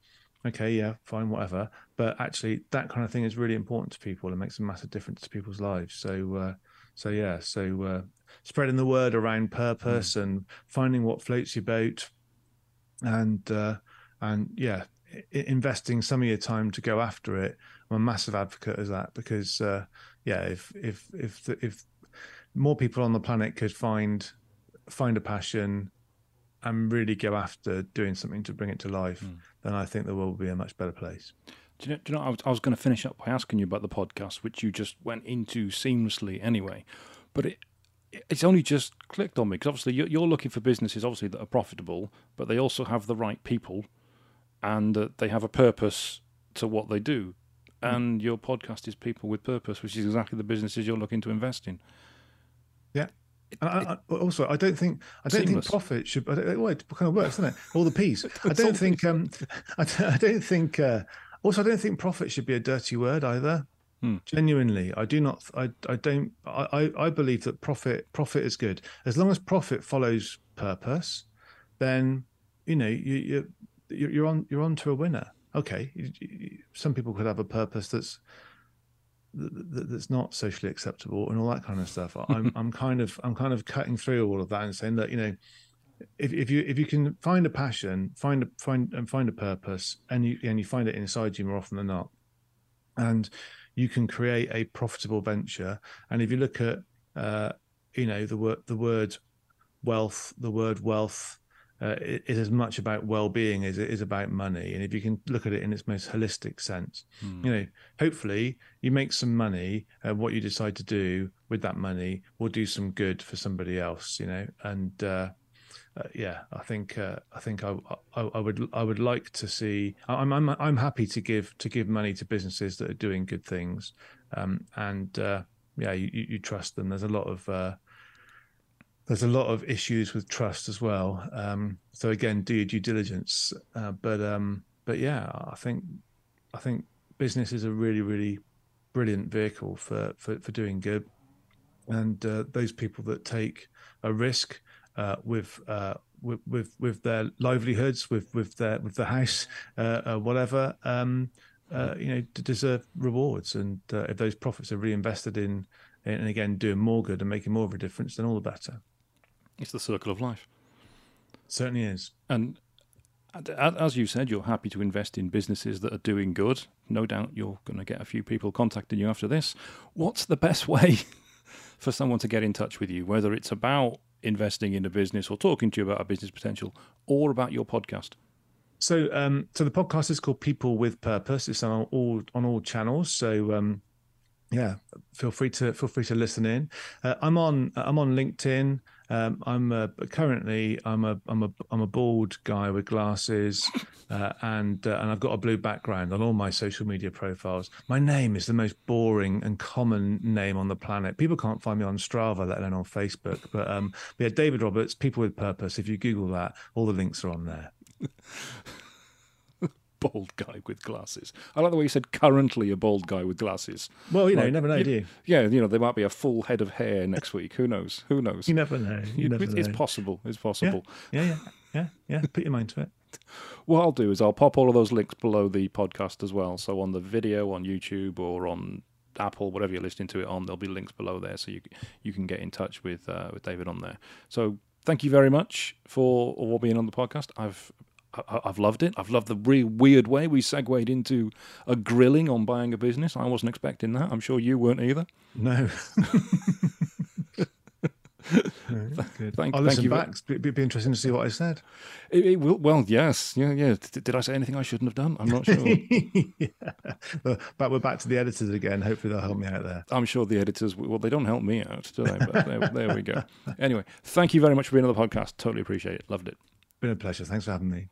okay, yeah, fine, whatever. But actually, that kind of thing is really important to people and makes a massive difference to people's lives. So, uh, so yeah, so uh, spreading the word around purpose mm. and finding what floats your boat, and uh, and yeah, I- investing some of your time to go after it. I'm a massive advocate of that because uh, yeah, if if if the, if more people on the planet could find find a passion and really go after doing something to bring it to life, mm. then I think the world will be a much better place. Do you know, do you know I was, I was going to finish up by asking you about the podcast, which you just went into seamlessly anyway. But it, it's only just clicked on me because obviously you're, you're, looking for businesses, obviously, that are profitable, but they also have the right people and they have a purpose to what they do. Mm. And your podcast is People with Purpose, which is exactly the businesses you're looking to invest in. Yeah, I, I, also, I don't think I don't Seamless. think profit should. I don't, well, it kind of works, doesn't it? All the P's. I don't think. Um, I, I don't think. Uh, also, I don't think profit should be a dirty word either. Hmm. Genuinely, I do not. I. I don't. I. I believe that profit. Profit is good as long as profit follows purpose. Then, you know, you, you you're on. You're on to a winner. Okay, some people could have a purpose that's that's not socially acceptable and all that kind of stuff. I'm I'm kind of I'm kind of cutting through all of that and saying that you know if, if you if you can find a passion, find a find and find a purpose, and you and you find it inside you more often than not, and you can create a profitable venture. And if you look at uh, you know the word the word wealth, the word wealth uh, it is as much about well-being as it is about money and if you can look at it in its most holistic sense hmm. you know hopefully you make some money uh, what you decide to do with that money will do some good for somebody else you know and uh, uh yeah, I think uh, I think I, I, I would I would like to see. I'm I'm I'm happy to give to give money to businesses that are doing good things, um, and uh, yeah, you, you trust them. There's a lot of there's a lot of issues with trust as well. Um, so again, do your due diligence. Uh, but um, but yeah, I think I think business is a really really brilliant vehicle for for, for doing good, and uh, those people that take a risk uh, with, uh, with with with their livelihoods, with with their with the house, uh, uh, whatever. Um, you know, deserve rewards, and if those profits are reinvested in, and again doing more good and making more of a difference, then all the better. It's the circle of life. certainly is. And as you said, you're happy to invest in businesses that are doing good. No doubt you're going to get a few people contacting you after this. What's the best way for someone to get in touch with you, whether it's about investing in a business or talking to you about a business potential or about your podcast? So, um, so the podcast is called People with Purpose. It's on all on all channels. So, um, yeah, feel free to feel free to listen in. Uh, I'm on I'm on LinkedIn. Um, I'm a, currently I'm a I'm a I'm a bald guy with glasses, uh, and uh, and I've got a blue background on all my social media profiles. My name is the most boring and common name on the planet. People can't find me on Strava, let alone on Facebook. But um, but yeah, David Roberts, People with Purpose. If you Google that, all the links are on there. bald guy with glasses. I like the way you said currently a bald guy with glasses. Well, you know, like, you never know, you, do you? Yeah, you know, there might be a full head of hair next week. Who knows? Who knows? You never know. You never it's know. possible. It's possible. Yeah, yeah, yeah, yeah. yeah. Put your mind to it. What I'll do is I'll pop all of those links below the podcast as well. So on the video on YouTube or on Apple, whatever you're listening to it on, there'll be links below there, so you you can get in touch with uh, with David on there. So thank you very much for all being on the podcast. I've I, have loved it. I've loved the real weird way we segued into a grilling on buying a business. I wasn't expecting that. I'm sure you weren't either. No. good. Thank, you. I'll listen back. It'd be, interesting to see what I said. It, it will, well, yes, yeah, yeah. D- did I say anything I shouldn't have done? I'm not sure. yeah. But, but we're back to the editors again. Hopefully, they'll help me out there. I'm sure the editors. Well, they don't help me out, do they? But there, there we go. Anyway, thank you very much for being on the podcast. Totally appreciate it. Loved it. Been a pleasure. Thanks for having me.